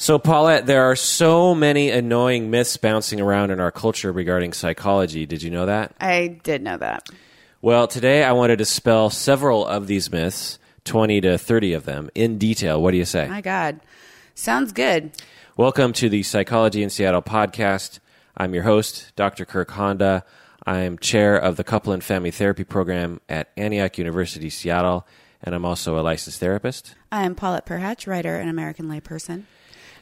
So, Paulette, there are so many annoying myths bouncing around in our culture regarding psychology. Did you know that? I did know that. Well, today I want to dispel several of these myths, 20 to 30 of them, in detail. What do you say? My God. Sounds good. Welcome to the Psychology in Seattle podcast. I'm your host, Dr. Kirk Honda. I'm chair of the Couple and Family Therapy Program at Antioch University, Seattle, and I'm also a licensed therapist. I'm Paulette Perhach, writer and American layperson.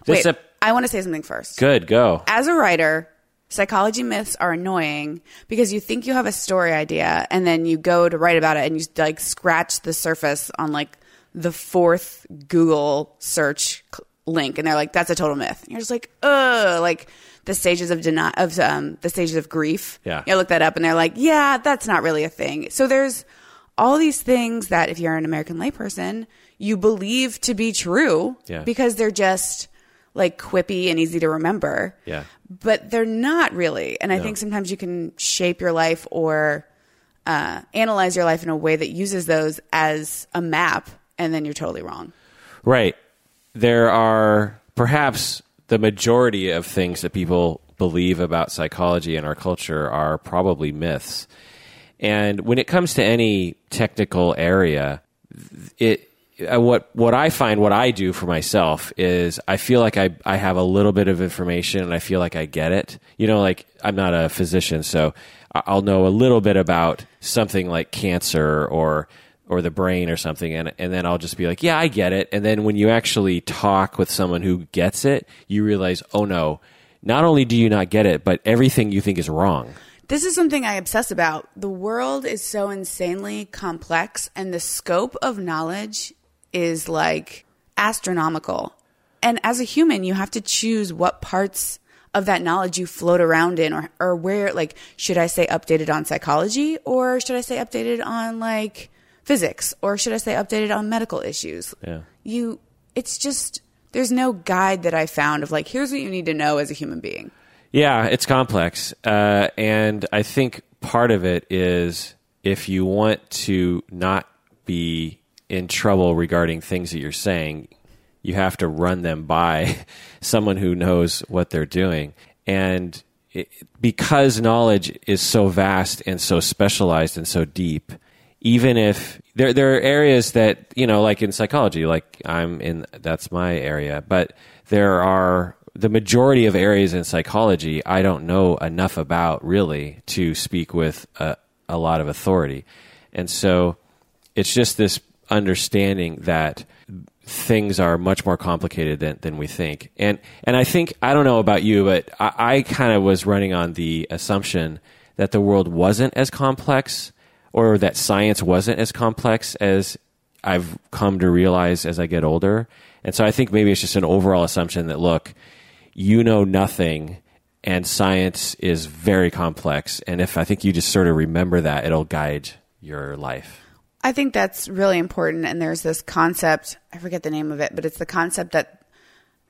This Wait, ep- I want to say something first. Good, go. As a writer, psychology myths are annoying because you think you have a story idea and then you go to write about it and you like scratch the surface on like the fourth Google search link and they're like that's a total myth. And you're just like, "Ugh, like the stages of deni- of um, the stages of grief." Yeah. You look that up and they're like, "Yeah, that's not really a thing." So there's all these things that if you're an American layperson, you believe to be true Yeah. because they're just like quippy and easy to remember Yeah. but they're not really. And I think sometimes you can shape your life or uh, analyze your life in a way that uses those as a map, and then you're totally wrong. Right. There are perhaps the majority of things that people believe about psychology in our culture are probably myths. And when it comes to any technical area, it Uh, what what I find what I do for myself is I feel like I I have a little bit of information and I feel like I get it. You know, like I'm not a physician, so I'll know a little bit about something like cancer or or the brain or something and and then I'll just be like, "Yeah, I get it." And then when you actually talk with someone who gets it, you realize, "Oh no, not only do you not get it, but everything you think is wrong." This is something I obsess about. The world is so insanely complex, and the scope of knowledge is like astronomical. And as a human, you have to choose what parts of that knowledge you float around in, or, or where, like, should I say updated on psychology, or should I say updated on like physics, or should I say updated on medical issues? Yeah. You, it's just, there's no guide that I found of like, here's what you need to know as a human being. Yeah, it's complex. Uh, and I think part of it is if you want to not be in trouble regarding things that you're saying, you have to run them by someone who knows what they're doing. And it, because knowledge is so vast and so specialized and so deep, even if there there are areas that you know like in psychology like i'm in that's my area but there are the majority of areas in psychology i don't know enough about really to speak with a, a lot of authority and so it's just this understanding that things are much more complicated than, than we think. And and I think I don't know about you, but I, I kind of was running on the assumption that the world wasn't as complex or that science wasn't as complex as I've come to realize as I get older. And so I think maybe it's just an overall assumption that look, you know nothing and science is very complex. And if I think you just sort of remember that, it'll guide your life. I think that's really important. And there's this concept, I forget the name of it, but it's the concept that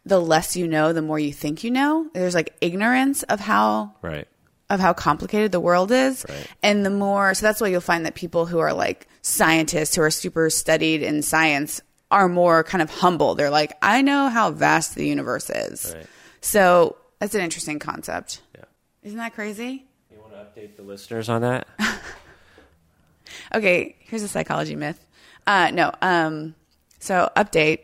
the less you know, the more you think you know. There's like ignorance of how Right. of how complicated the world is. Right. And the more, so that's why you'll find that people who are like scientists who are super studied in science are more kind of humble. They're like, I know how vast the universe is. Right. So that's an interesting concept. Yeah. Isn't that crazy? You want to update the listeners on that? Okay, here's a psychology myth. Uh, no, um, so update.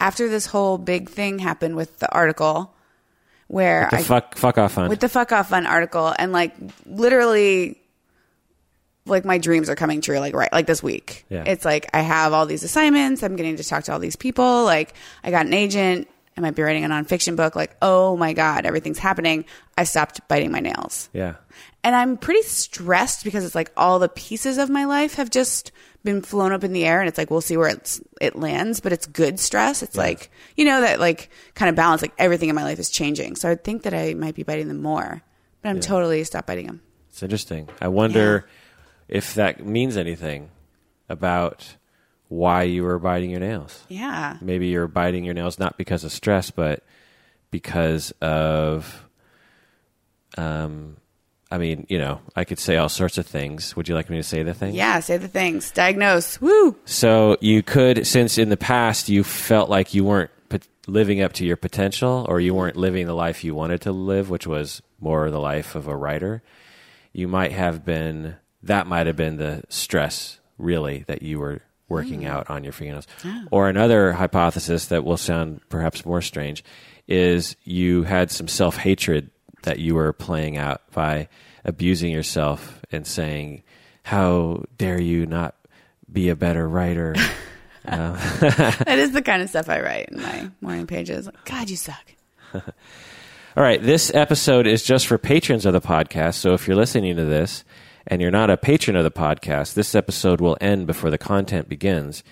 After this whole big thing happened with the article, where The I fuck fuck off on. with the fuck off fund article, and like literally, like my dreams are coming true. Like right, like this week, Yeah. it's like I have all these assignments. I'm getting to talk to all these people. Like I got an agent. I might be writing a nonfiction book. Like oh my god, everything's happening. I stopped biting my nails. yeah. And I'm pretty stressed because it's like all the pieces of my life have just been flown up in the air and it's like we'll see where it's it lands, but it's good stress. It's like, you know, that like kind of balance, like everything in my life is changing. So I think that I might be biting them more. But I'm totally stopped biting them. It's interesting. I wonder if that means anything about why you were biting your nails. Yeah. Maybe you're biting your nails not because of stress, but because of, um, I mean, you know, I could say all sorts of things. Would you like me to say the things? Yeah, say the things. Diagnose. Woo. So you could, since in the past you felt like you weren't pot- living up to your potential or you weren't living the life you wanted to live, which was more the life of a writer, you might have been that might have been the stress really that you were working mm. out on your fingernails. Ah. Or another hypothesis that will sound perhaps more strange is you had some self hatred that you were playing out by abusing yourself and saying, How dare you not be a better writer? Um, that is the kind of stuff I write in my morning pages. Like, God, you suck. All right, this episode is just for patrons of the podcast. So if you're listening to this and you're not a patron of the podcast, this episode will end before the content begins.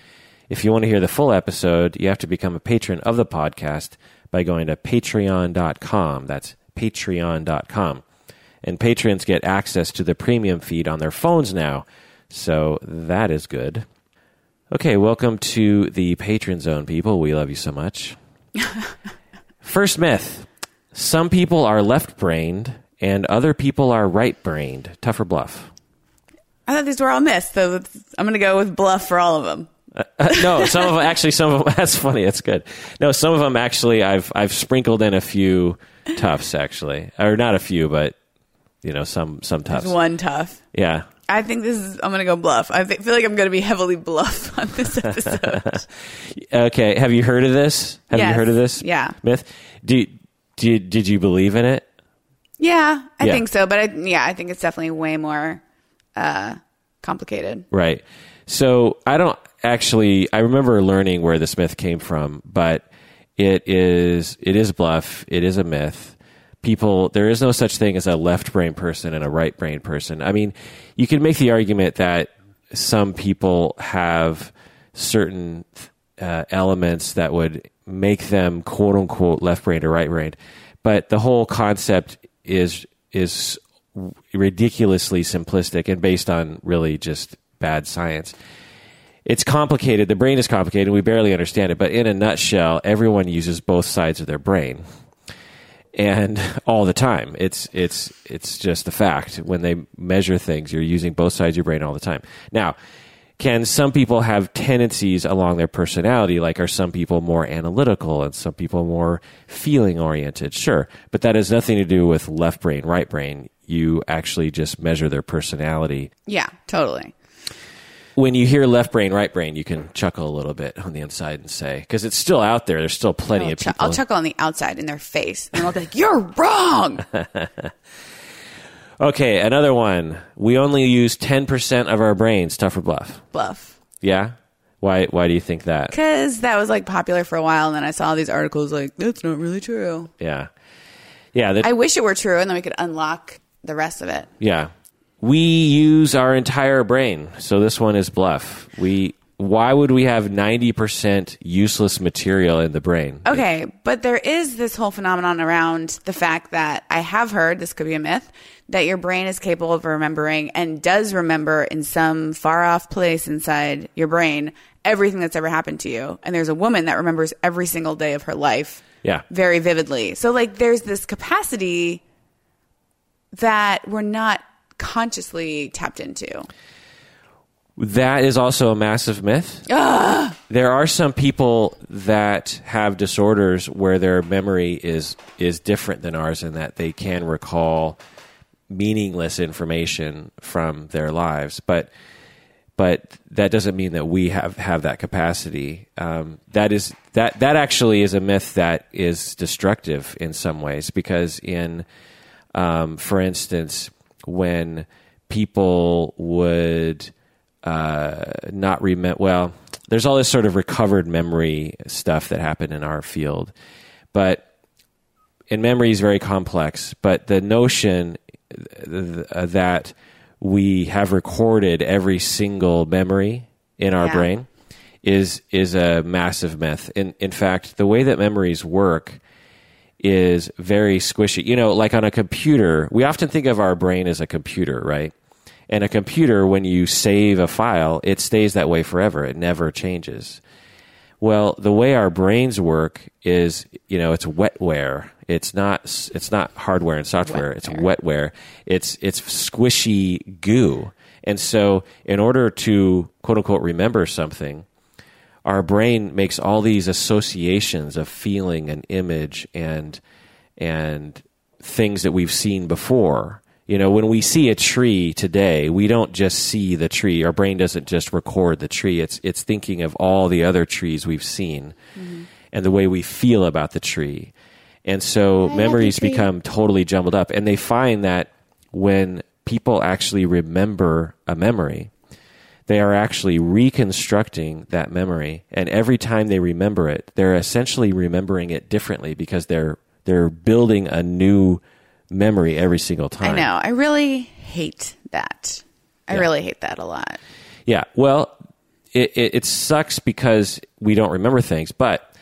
If you want to hear the full episode, you have to become a patron of the podcast by going to patreon.com. That's patreon.com. And patrons get access to the premium feed on their phones now. So that is good. Okay, welcome to the Patron Zone, people. We love you so much. First myth some people are left brained and other people are right brained. Tough or bluff? I thought these were all myths, so I'm going to go with bluff for all of them. Uh, no, some of them actually. Some of them. That's funny. That's good. No, some of them actually. I've I've sprinkled in a few toughs actually, or not a few, but you know some some toughs. There's one tough. Yeah. I think this is. I'm going to go bluff. I feel like I'm going to be heavily bluff on this episode. Okay. Have you heard of this? Have you heard of this? Yeah. Myth. Do did did you believe in it? Yeah, I Yeah. think so. But I, yeah, I think it's definitely way more uh, complicated. Right. So I don't actually. I remember learning where the Smith came from, but it is it is bluff. It is a myth. People, there is no such thing as a left brain person and a right brain person. I mean, you can make the argument that some people have certain uh, elements that would make them quote unquote left brain or right brain. but the whole concept is is ridiculously simplistic and based on really just bad science. It's complicated. The brain is complicated. We barely understand it. But in a nutshell, everyone uses both sides of their brain, and all the time. It's it's it's just a fact. When they measure things, you're using both sides of your brain all the time. Now, can some people have tendencies along their personality? Like, are some people more analytical and some people more feeling oriented? Sure, but that has nothing to do with left brain, right brain. You actually just measure their personality Yeah, totally. when you hear left brain, right brain, you can chuckle a little bit on the inside and say, because it's still out there. There's still plenty I'll, of people. I'll chuckle on the outside in their face, and I'll be like, "You're wrong." okay, another one. We only use 10% of our brains, tough or bluff. bluff. Yeah? Why, why do you think that? Because that was like popular for a while, and then I saw these articles like, that's not really true. Yeah. Yeah. I wish it were true, and then we could unlock the rest of it. yeah. We use our entire brain. So this one is bluff. We, why would we have 90% useless material in the brain? Okay, but there is this whole phenomenon around the fact that I have heard, this could be a myth, that your brain is capable of remembering and does remember in some far off place inside your brain everything that's ever happened to you. And there's a woman that remembers every single day of her life Yeah. very vividly. So, like, there's this capacity that we're not consciously tapped into. That is also a massive myth. There are some people that have disorders where their memory is is different than ours in that they can recall meaningless information from their lives, but but that doesn't mean that we have have that capacity. Um, that is that that actually is a myth that is destructive in some ways because in um, for instance, when people would uh, not remember, well, there's all this sort of recovered memory stuff that happened in our field, but and memory is very complex. But the notion th- that we have recorded every single memory in our Yeah. brain is is a massive myth. In in fact, the way that memories work is very squishy. You know, like on a computer, we often think of our brain as a computer, right? And a computer, when you save a file, it stays that way forever. It never changes. Well, the way our brains work is, you know, it's wetware. It's not. It's not hardware and software. It's wetware. It's it's squishy goo. And so, in order to quote unquote remember something, our brain makes all these associations of feeling and image and and things that we've seen before. You know, when we see a tree today, we don't just see the tree. Our brain doesn't just record the tree. It's it's thinking of all the other trees we've seen and the way we feel about the tree. And so memories become totally jumbled up. And they find that when people actually remember a memory, they are actually reconstructing that memory. And every time they remember it, they're essentially remembering it differently because they're they're building a new memory every single time. I know. I really hate that. I Yeah. really hate that a lot. Yeah. Well, it, it, it sucks because we don't remember things, but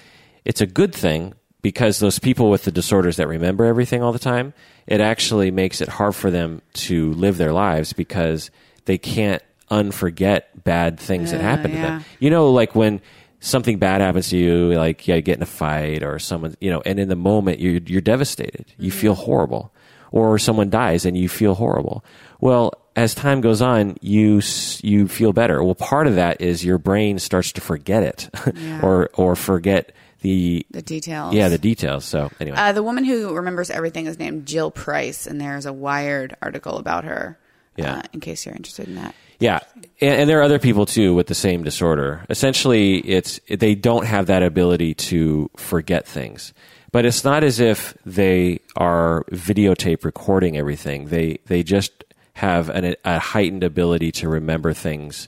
it's a good thing because those people with the disorders that remember everything all the time, it actually makes it hard for them to live their lives because they can't unforget bad things that Uh, happen to yeah. them. You know, like when something bad happens to you, like yeah, you get in a fight or someone, you know, and in the moment you're you're devastated. You Mm-hmm. feel horrible, or someone dies and you feel horrible. Well, as time goes on, you you feel better. Well, part of that is your brain starts to forget it, Yeah. or or forget the The details. yeah the details. So anyway, Uh, the woman who remembers everything is named Jill Price, and there's a Wired article about her. Yeah. Uh, in case you're interested in that. Yeah, and, and there are other people too with the same disorder. Essentially, it's they don't have that ability to forget things, but it's not as if they are videotape recording everything. They they just have an, a heightened ability to remember things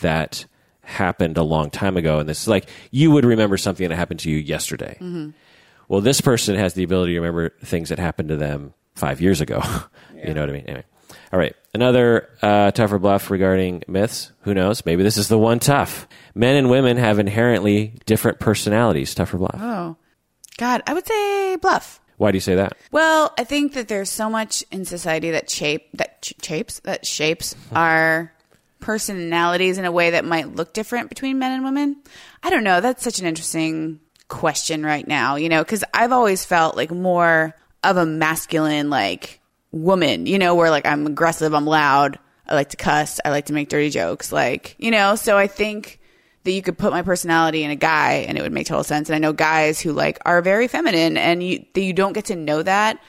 that happened a long time ago. And this is like you would remember something that happened to you yesterday. Well, this person has the ability to remember things that happened to them five years ago. you know what I mean? Anyway. All right. Another uh, tougher bluff regarding myths. Who knows? Maybe this is the one tough. Men and women have inherently different personalities. Tougher bluff. Oh, God, I would say bluff. Why do you say that? Well, I think that there's so much in society that shape that ch- shapes that shapes our personalities in a way that might look different between men and women. I don't know. That's such an interesting question right now, you know, because I've always felt like more of a masculine like woman, you know, where like I'm aggressive, I'm loud, I like to cuss, I like to make dirty jokes, like you know. So I think that you could put my personality in a guy and it would make total sense. And I know guys who like are very feminine and you that you don't get to know that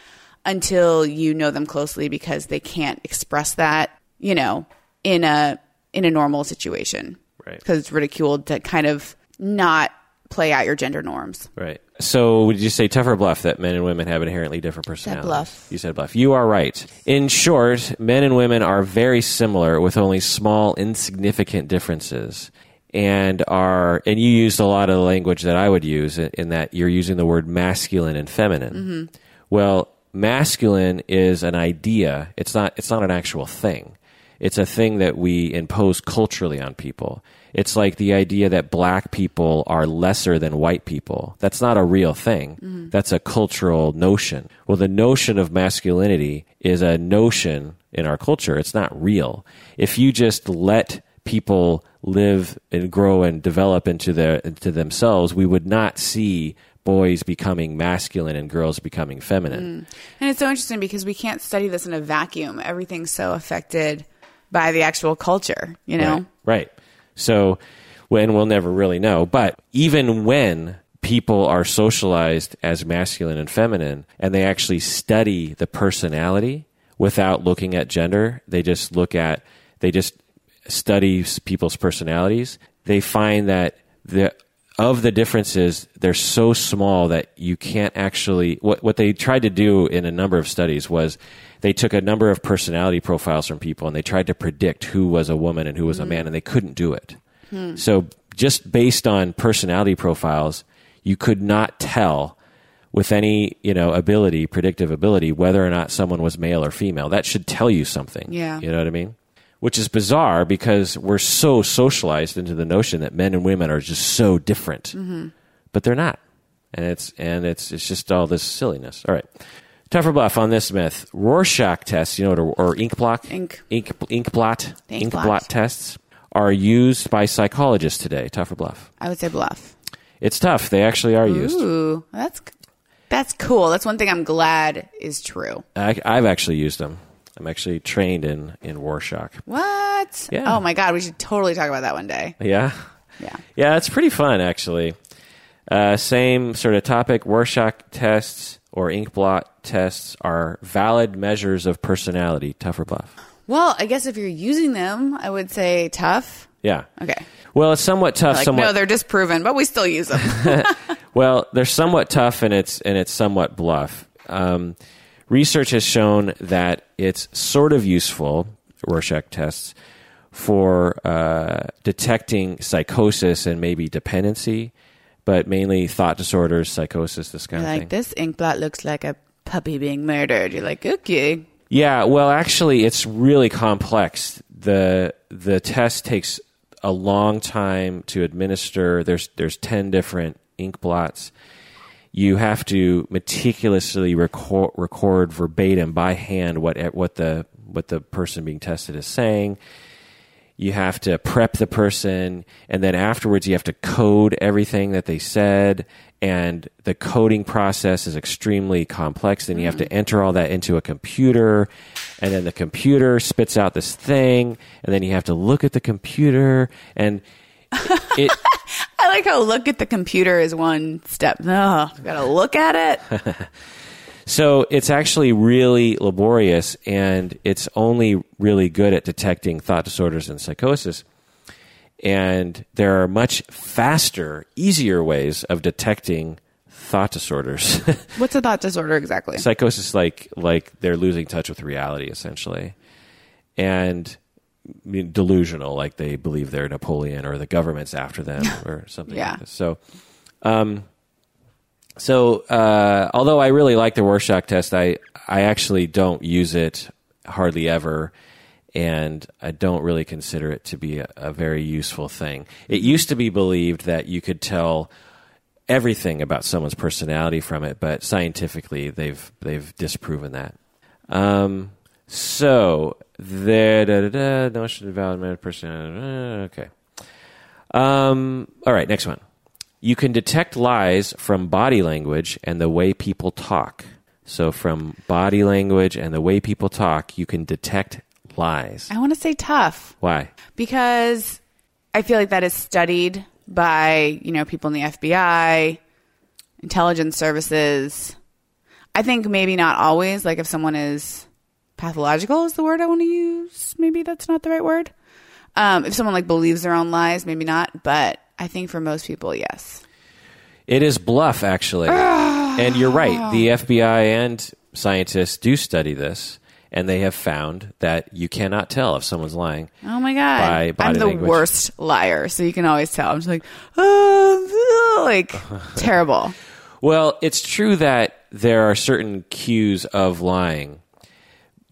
until you know them closely because they can't express that, you know, in a in a normal situation. Right. Because it's ridiculed to kind of not play out your gender norms. Right. So would you say tougher bluff that men and women have inherently different personalities? bluff. You said bluff. You are right. In short, men and women are very similar with only small, insignificant differences. And are and you used a lot of the language that I would use in, in that you're using the word masculine and feminine. Mm-hmm. Well, masculine is an idea. It's not it's not an actual thing. It's a thing that we impose culturally on people. It's like the idea that black people are lesser than white people. That's not a real thing. Mm-hmm. That's a cultural notion. Well, the notion of masculinity is a notion in our culture. It's not real. If you just let people live and grow and develop into their into themselves, we would not see boys becoming masculine and girls becoming feminine. Mm. And it's so interesting because we can't study this in a vacuum. Everything's so affected by the actual culture, you know? Right. right. So, when we'll never really know. But even when people are socialized as masculine and feminine and they actually study the personality without looking at gender, they just look at, they just study s- people's personalities, they find that the, of the differences, they're so small that you can't actually. What, what they tried to do in a number of studies was they took a number of personality profiles from people and they tried to predict who was a woman and who was a man, mm-hmm. and they couldn't do it. Hmm. So, just based on personality profiles, you could not tell with any you know ability, predictive ability, whether or not someone was male or female. That should tell you something. Yeah. you know what I mean. Which is bizarre because we're so socialized into the notion that men and women are just so different, mm-hmm. but they're not, and it's and it's it's just all this silliness. All right, tougher bluff on this myth: Rorschach tests, you know, or, or ink block, Ink. ink, ink blot, Ink ink blot. blot tests are used by psychologists today. Tougher bluff. I would say bluff. It's tough. They actually are used. Ooh, that's that's cool. That's one thing I'm glad is true. I, I've actually used them. I'm actually trained in in Rorschach. What? Yeah. Oh my god, we should totally talk about that one day. Yeah. Yeah. Yeah, it's pretty fun actually. Uh, same sort of topic. Rorschach tests or ink blot tests are valid measures of personality, tough or bluff. Well, I guess if you're using them, I would say tough. Yeah. Okay. Well, it's somewhat tough. Like, somewhat. no, they're disproven, but we still use them. Well, they're somewhat tough and it's and it's somewhat bluff. Um, research has shown that it's sort of useful Rorschach tests for uh, detecting psychosis and maybe dependency, but mainly thought disorders, psychosis, this kind of like thing. this ink blot looks like a puppy being murdered. You're like, okay. Yeah, well, actually, it's really complex. the The test takes a long time to administer. There's there's ten different ink blots. You have to meticulously record, record verbatim by hand what what the what the person being tested is saying. You have to prep the person, and then afterwards you have to code everything that they said. And the coding process is extremely complex. Then you have to mm. enter all that into a computer, and then the computer spits out this thing, and then you have to look at the computer, and it. I like how look at the computer is one step. No, gotta look at it. So it's actually really laborious, and it's only really good at detecting thought disorders and psychosis. And there are much faster, easier ways of detecting thought disorders. What's a thought disorder exactly? psychosis, like like they're losing touch with reality, essentially, and delusional, like they believe they're Napoleon or the government's after them or something. Yeah. Like. So, um, so uh, although I really like the Rorschach test, I I actually don't use it hardly ever, and I don't really consider it to be a, a very useful thing. It used to be believed that you could tell everything about someone's personality from it, but scientifically they've they've disproven that. Um, so there, da, da, da, notion of valid personality. uh, Okay. Um, all right, next one. You can detect lies from body language and the way people talk. So, from body language and the way people talk, you can detect lies. I want to say tough Why? because I feel like that is studied by you know people in the FBI, intelligence services. I think maybe not always. Like if someone is pathological is the word I want to use. Maybe that's not the right word. Um, if someone like believes their own lies, maybe not. But I think for most people, yes. It is bluff, actually. and you're right. The FBI and scientists do study this, and they have found that you cannot tell if someone's lying. Oh my god! I'm the language. worst liar, so you can always tell. I'm just like, oh, like terrible. Well, it's true that there are certain cues of lying,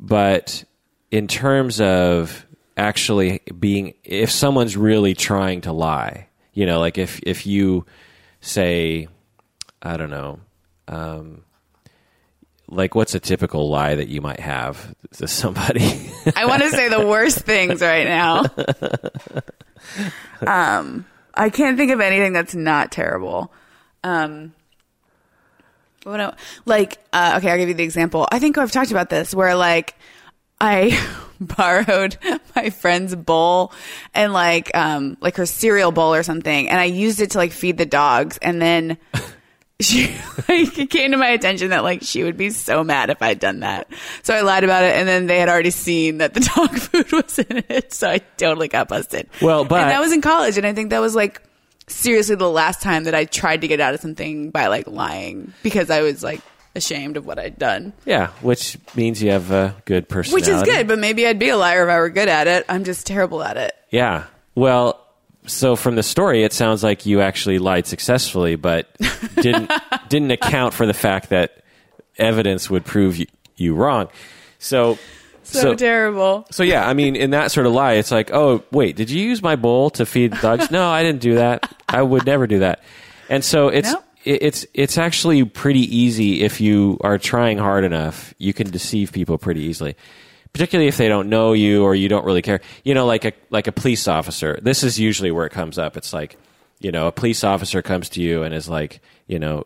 but in terms of actually being, if someone's really trying to lie, you know, like if if you say, I don't know, um, like what's a typical lie that you might have to somebody? I want to say the worst things right now. Um, I can't think of anything that's not terrible. Um, what I- like, uh, okay, I'll give you the example. I think I've talked about this where like I borrowed my friend's bowl and like, um, like her cereal bowl or something, and I used it to like feed the dogs, and then. She like it came to my attention that like she would be so mad if I'd done that. So I lied about it and then they had already seen that the dog food was in it. So I totally got busted. Well, but- and that was in college and I think that was like seriously the last time that I tried to get out of something by like lying because I was like ashamed of what I'd done. yeah, which means you have a good personality. Which is good, but maybe I'd be a liar if I were good at it. I'm just terrible at it. Yeah. Well, so from the story, it sounds like you actually lied successfully, but didn't didn't account for the fact that evidence would prove you, you wrong. So, So, terrible. so yeah, I mean, in that sort of lie, it's like, oh, wait, did you use my bowl to feed dogs? no, I didn't do that. I would never do that. And so it's No. it- it's it's actually pretty easy if you are trying hard enough. You can deceive people pretty easily, particularly if they don't know you or you don't really care. You know, like a like a police officer. This is usually where it comes up. It's like, you know, a police officer comes to you and is like, you know,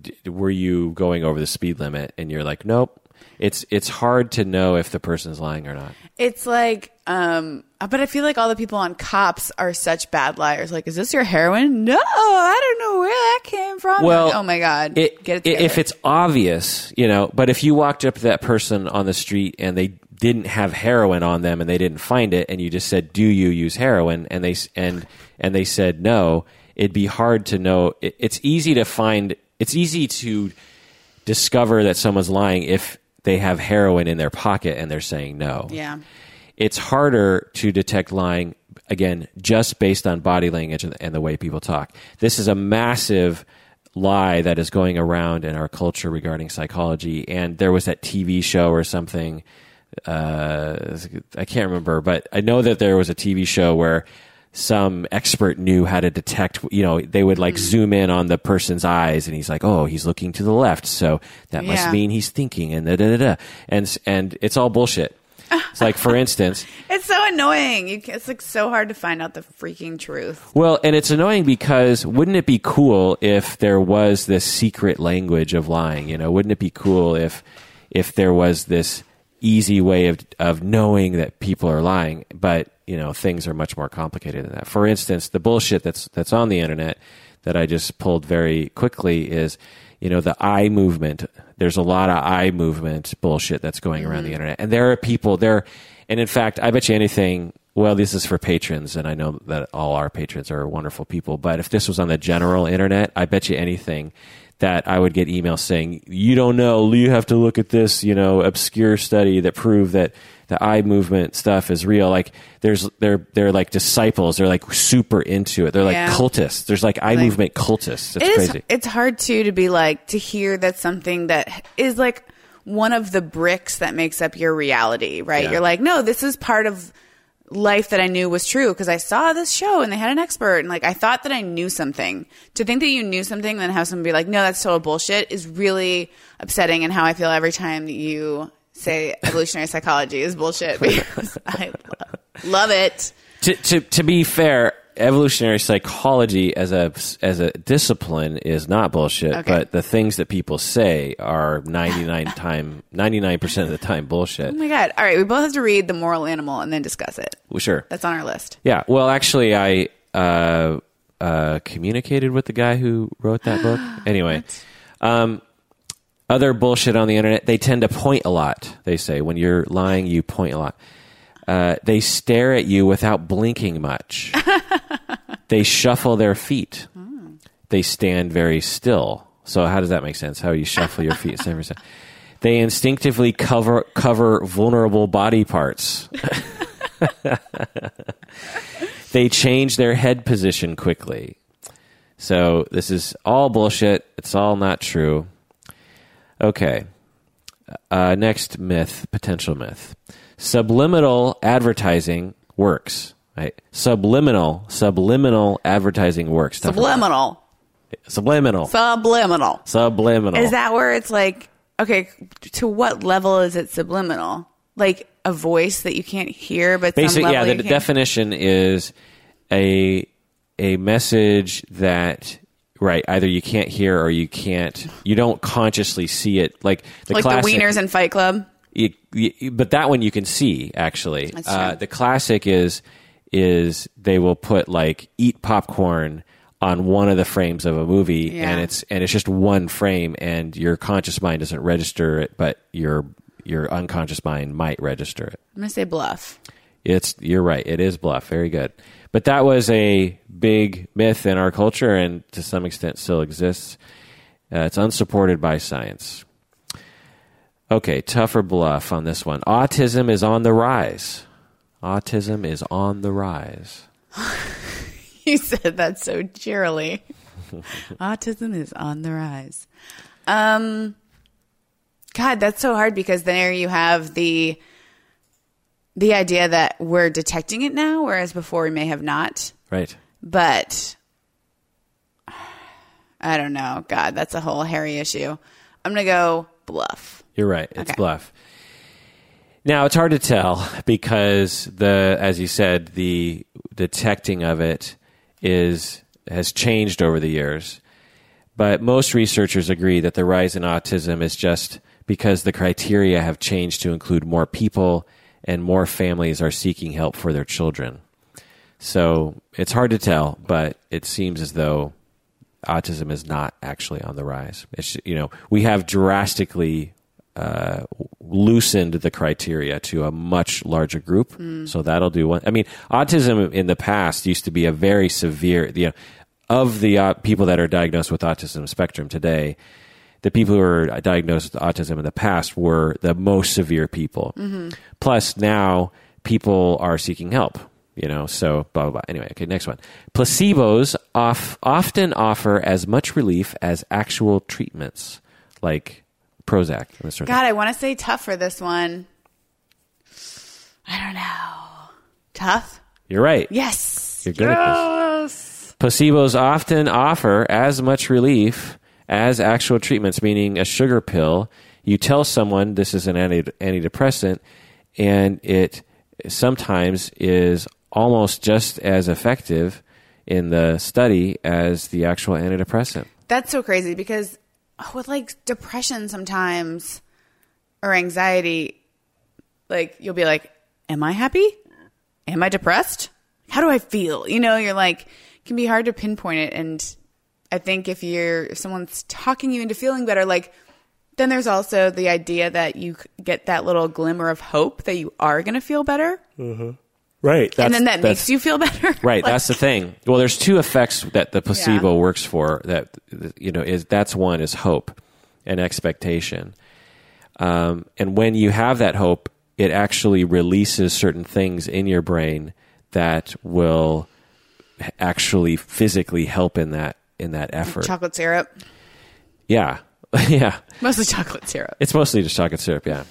d- were you going over the speed limit? And you're like, nope. It's it's hard to know if the person's lying or not. It's like, um, but I feel like all the people on cops are such bad liars. Like, is this your heroin? No, I don't know where that came from. Well, Like, oh my god, it, get it together. if it's obvious, you know. But if you walked up to that person on the street and they didn't have heroin on them and they didn't find it, and you just said, "Do you use heroin?" and they and and they said no, it'd be hard to know. It, it's easy to find. It's easy to discover that someone's lying if they have heroin in their pocket and they're saying no. Yeah, it's harder to detect lying again just based on body language and, the way people talk. This is a massive lie that is going around in our culture regarding psychology. And there was that tv show or something uh, i can't remember but i know that there was a tv show where some expert knew how to detect you know they would like mm. zoom in on the person's eyes and he's like oh he's looking to the left. So that must mean he's thinking and da da da da. And and it's all bullshit. It's like for instance it's so annoying. You, it's like so hard to find out the freaking truth. well and it's annoying because wouldn't it be cool if there was this secret language of lying you know? Wouldn't it be cool if if there was this easy way of of knowing that people are lying? But you know things are much more complicated than that. For instance the bullshit that's that's on the internet that I just pulled very quickly is you know the eye movement. There's a lot of eye movement bullshit that's going around the mm-hmm. internet. And there are people there and in fact I bet you anything well this is for patrons and I know that all our patrons are wonderful people but if this was on the general internet I bet you anything that I would get emails saying, "You don't know. You have to look at this, you know, obscure study that proved that the eye movement stuff is real." Like there's they're they're like disciples. They're like super into it. They're like Yeah. cultists. There's like eye Like- movement cultists. It's It is. crazy. It's hard too to be like to hear that something that is like one of the bricks that makes up your reality, right? Yeah. You're like, no, this is part of life that I knew was true because I saw this show and they had an expert and like I thought that I knew something. To think that you knew something and then have someone be like, no, that's total bullshit is really upsetting. And how I feel every time that you say evolutionary psychology is bullshit because I love, it. to, to to be fair, evolutionary psychology as a as a discipline is not bullshit, Okay. but the things that people say are 99 time 99% of the time bullshit. Oh my god! All right, we both have to read the moral animal and then discuss it. Well, sure. That's on our list. Yeah. Well, actually, I uh, uh, communicated with the guy who wrote that book. Anyway, um, other bullshit on the internet. They tend to point a lot. They say when you're lying, you point a lot. Uh, they stare at you without blinking much. they shuffle their feet. They stand very still. So how does that make sense? How you shuffle your feet? They instinctively cover cover vulnerable body parts. they change their head position quickly. So this is all bullshit. It's all not true. Okay. Uh, next myth, potential myth. Subliminal advertising works. Right? Subliminal, subliminal advertising works. Tough- Subliminal. Subliminal. Subliminal. Subliminal. Is that where it's like, okay, to what level is it subliminal? Like a voice that you can't hear, but some Basically, level yeah. you The can- definition is a a message that right either you can't hear or you can't you don't consciously see it like the like classic, the wieners in Fight Club. you, you, but that one you can see actually. Uh, the classic is is they will put like eat popcorn on one of the frames of a movie, Yeah. and it's and it's just one frame, and your conscious mind doesn't register it, but your your unconscious mind might register it. I'm gonna say bluff. It's you're right. It is bluff. Very good. But that was a big myth in our culture, and to some extent still exists. Uh, it's unsupported by science. Okay, tougher bluff on this one. Autism is on the rise. Autism is on the rise. You said that so cheerily. Autism is on the rise. Um, God, that's so hard because there you have the the idea that we're detecting it now, whereas before we may have not. Right. But I don't know. God, that's a whole hairy issue. I'm gonna go bluff. You're right. It's Okay. bluff. Now it's hard to tell because the, as you said, the detecting of it is has changed over the years. But most researchers agree that the rise in autism is just because the criteria have changed to include more people and more families are seeking help for their children. So it's hard to tell, but it seems as though autism is not actually on the rise. It's, you know, we have drastically uh, loosened the criteria to a much larger group. So that'll do one. I mean, autism in the past used to be a very severe, you know, of the uh, people that are diagnosed with autism spectrum today, the people who were diagnosed with autism in the past were the most severe people. Mm-hmm. Plus, now people are seeking help. You know, so blah blah blah. Anyway, okay, next one. Placebos off, often offer as much relief as actual treatments, like Prozac. and this God, I want to say tough for this one. I don't know. Tough? You're right. Yes. You're good at yes. Placebos often offer as much relief as actual treatments, meaning a sugar pill. You tell someone this is an anti- antidepressant, and it sometimes is almost just as effective in the study as the actual antidepressant. That's so crazy because oh, with like depression sometimes or anxiety, like you'll be like, Am I happy? Am I depressed? How do I feel? You know, you're like, can be hard to pinpoint it. And I think if you're, if someone's talking you into feeling better, like, then there's also the idea that you get that little glimmer of hope that you are going to feel better. Right. and then that makes you feel better. Right, Like, that's the thing. Well, there's two effects that the placebo Yeah. works for. That you know is that's one is hope and expectation, um, and when you have that hope, it actually releases certain things in your brain that will actually physically help in that in that effort. chocolate syrup. Yeah, yeah. Mostly chocolate syrup. It's mostly just chocolate syrup, yeah.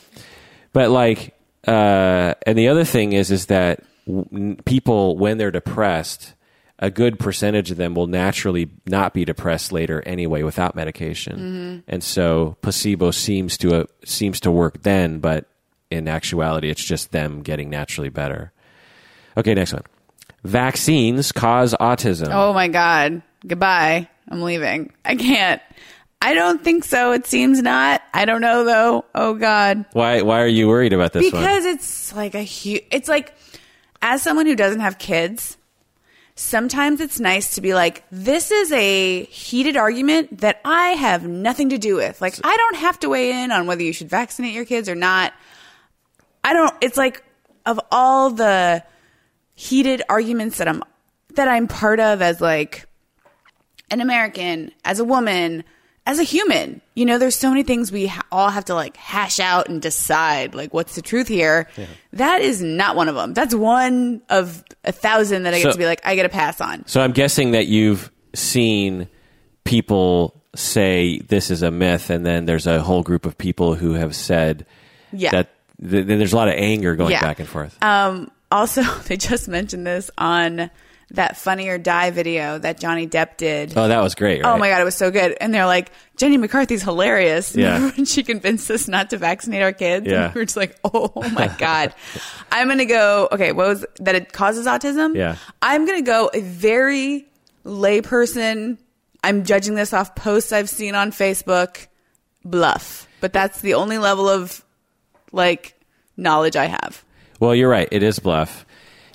But like, uh, and the other thing is, is that w- people when they're depressed, a good percentage of them will naturally not be depressed later anyway without medication, and so placebo seems to uh, seems to work then, but in actuality, it's just them getting naturally better. Okay, next one. Vaccines cause autism. Oh my God. Goodbye. I'm leaving. I can't. I don't think so. It seems not. I don't know though. Oh God. Why? Why are you worried about this one? Because it's like a huge, it's like, as someone who doesn't have kids, sometimes it's nice to be like, this is a heated argument that I have nothing to do with. Like, I don't have to weigh in on whether you should vaccinate your kids or not. I don't, it's like, of all the heated arguments that I'm, that I'm part of as like an American, as a woman, as a human. You know, there's so many things we ha- all have to like hash out and decide, like, what's the truth here. That is not one of them. That's one of a thousand that I get So- to be like, I get to pass on. So I'm guessing that you've seen people say this is a myth, and then there's a whole group of people who have said Yeah. that. Th- then there's a lot of anger going Yeah. back and forth. Um, also, they just mentioned this on that Funny or Die video that Johnny Depp did. oh, that was great. Right? Oh my god, it was so good. And they're like, Jenny McCarthy's hilarious. Yeah. When she convinced us not to vaccinate our kids? Yeah. And we were just like, oh my god. I'm gonna go. Okay, what was that? It causes autism. Yeah. I'm gonna go a very layperson. I'm judging this off posts I've seen on Facebook. Bluff, but that's the only level of like knowledge I have. Well, you're right. It is bluff.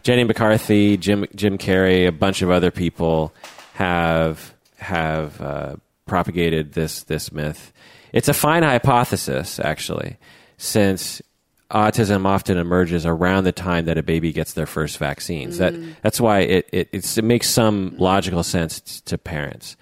Jenny McCarthy, Jim Jim Carrey, a bunch of other people have have uh, propagated this this myth. It's a fine hypothesis, actually, since autism often emerges around the time that a baby gets their first vaccines. That that's why it it, it's, it makes some logical sense t- to parents.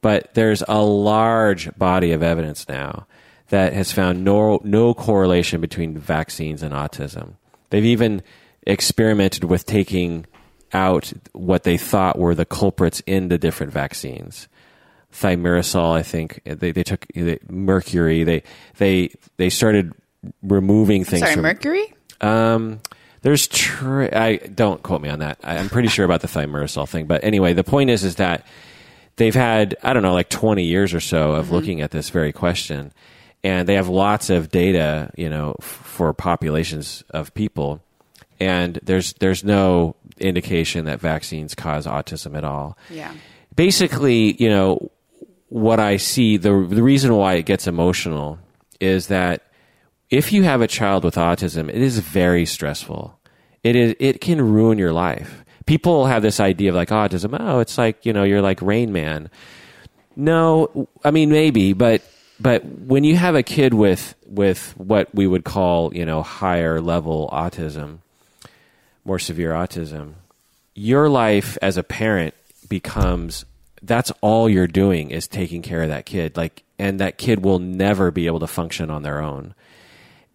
But there's a large body of evidence now that has found no no correlation between vaccines and autism. They've even experimented with taking out what they thought were the culprits in the different vaccines. Thimerosal, I think they, they took mercury. They they they started removing things. Sorry, from, Mercury. um, there's tr- I don't quote me on that. I, I'm pretty sure about the thimerosal thing, but anyway, the point is is that they've had I don't know like 20 years or so of looking at this very question, and they have lots of data, you know, f- for populations of people, and there's there's no indication that vaccines cause autism at all Yeah. basically, you know, what I see the the reason why it gets emotional is that if you have a child with autism, it is very stressful. It is it can ruin your life. People have this idea of like autism. Oh, it's like you know you're like Rain Man. No, I mean maybe, but but when you have a kid with with what we would call you know higher level autism, more severe autism, your life as a parent becomes that's all you're doing is taking care of that kid. Like and that kid will never be able to function on their own.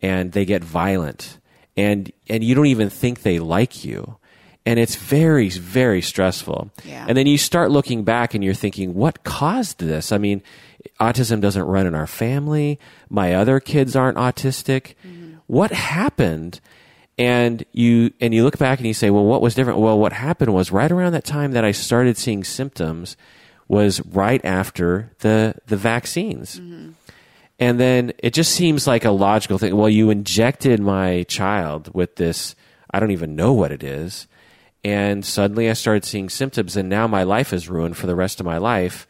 And they get violent. And and you don't even think they like you and it's very very stressful. Yeah. and then you start looking back and you're thinking what caused this? I mean autism doesn't run in our family. My other kids aren't autistic. Mm-hmm. What happened? And you and you look back and you say well what was different? Well what happened was right around that time that i started seeing symptoms was right after the the vaccines. Mm-hmm. And then it just seems like a logical thing. Well, you injected my child with this, I don't even know what it is. And suddenly I started seeing symptoms and now my life is ruined for the rest of my life.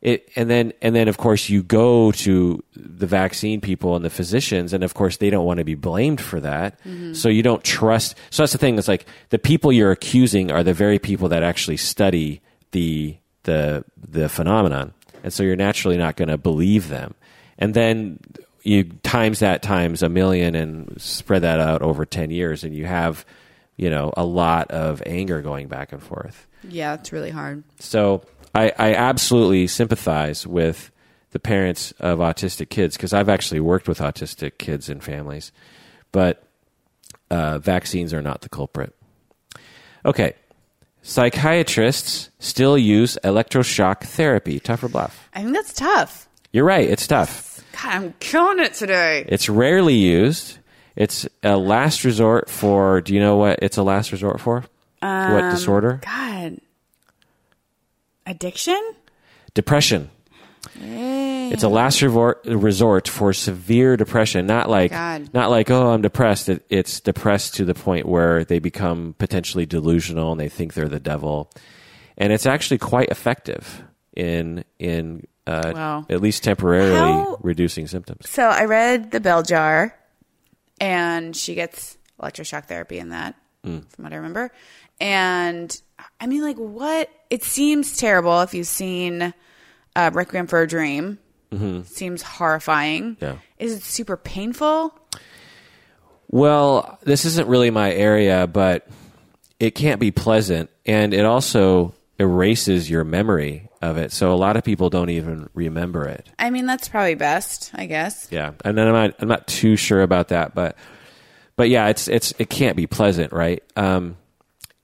It, and then, and then of course you go to the vaccine people and the physicians and of course they don't want to be blamed for that. Mm-hmm. So you don't trust. So that's the thing. It's like the people you're accusing are the very people that actually study the, the, the phenomenon. And so you're naturally not going to believe them and then you times that times a million and spread that out over 10 years and you have you know a lot of anger going back and forth Yeah, it's really hard. so i, I absolutely sympathize with the parents of autistic kids because i've actually worked with autistic kids and families but uh, vaccines are not the culprit okay psychiatrists still use electroshock therapy tough or bluff I think that's tough. you're right it's tough God, I'm killing it today. It's rarely used. It's a last resort for. Do you know what it's a last resort for? what disorder? God. Addiction? Depression. It's a last resort resort for severe depression. Not like God. not like oh I'm depressed. It, it's depressed to the point where they become potentially delusional and they think they're the devil. And it's actually quite effective in in uh, Wow. at least temporarily How- reducing symptoms. So I read The Bell Jar, and she gets electroshock therapy in that, from what I remember. And I mean, like, what? It seems terrible if you've seen uh, Requiem for a Dream. Seems horrifying. Yeah. Is it super painful? Well, this isn't really my area, but it can't be pleasant, and it also erases your memory of it. So a lot of people don't even remember it. I mean, that's probably best, I guess. Yeah, and then I'm not I'm not too sure about that, but but yeah, it's it's it can't be pleasant, right? Um,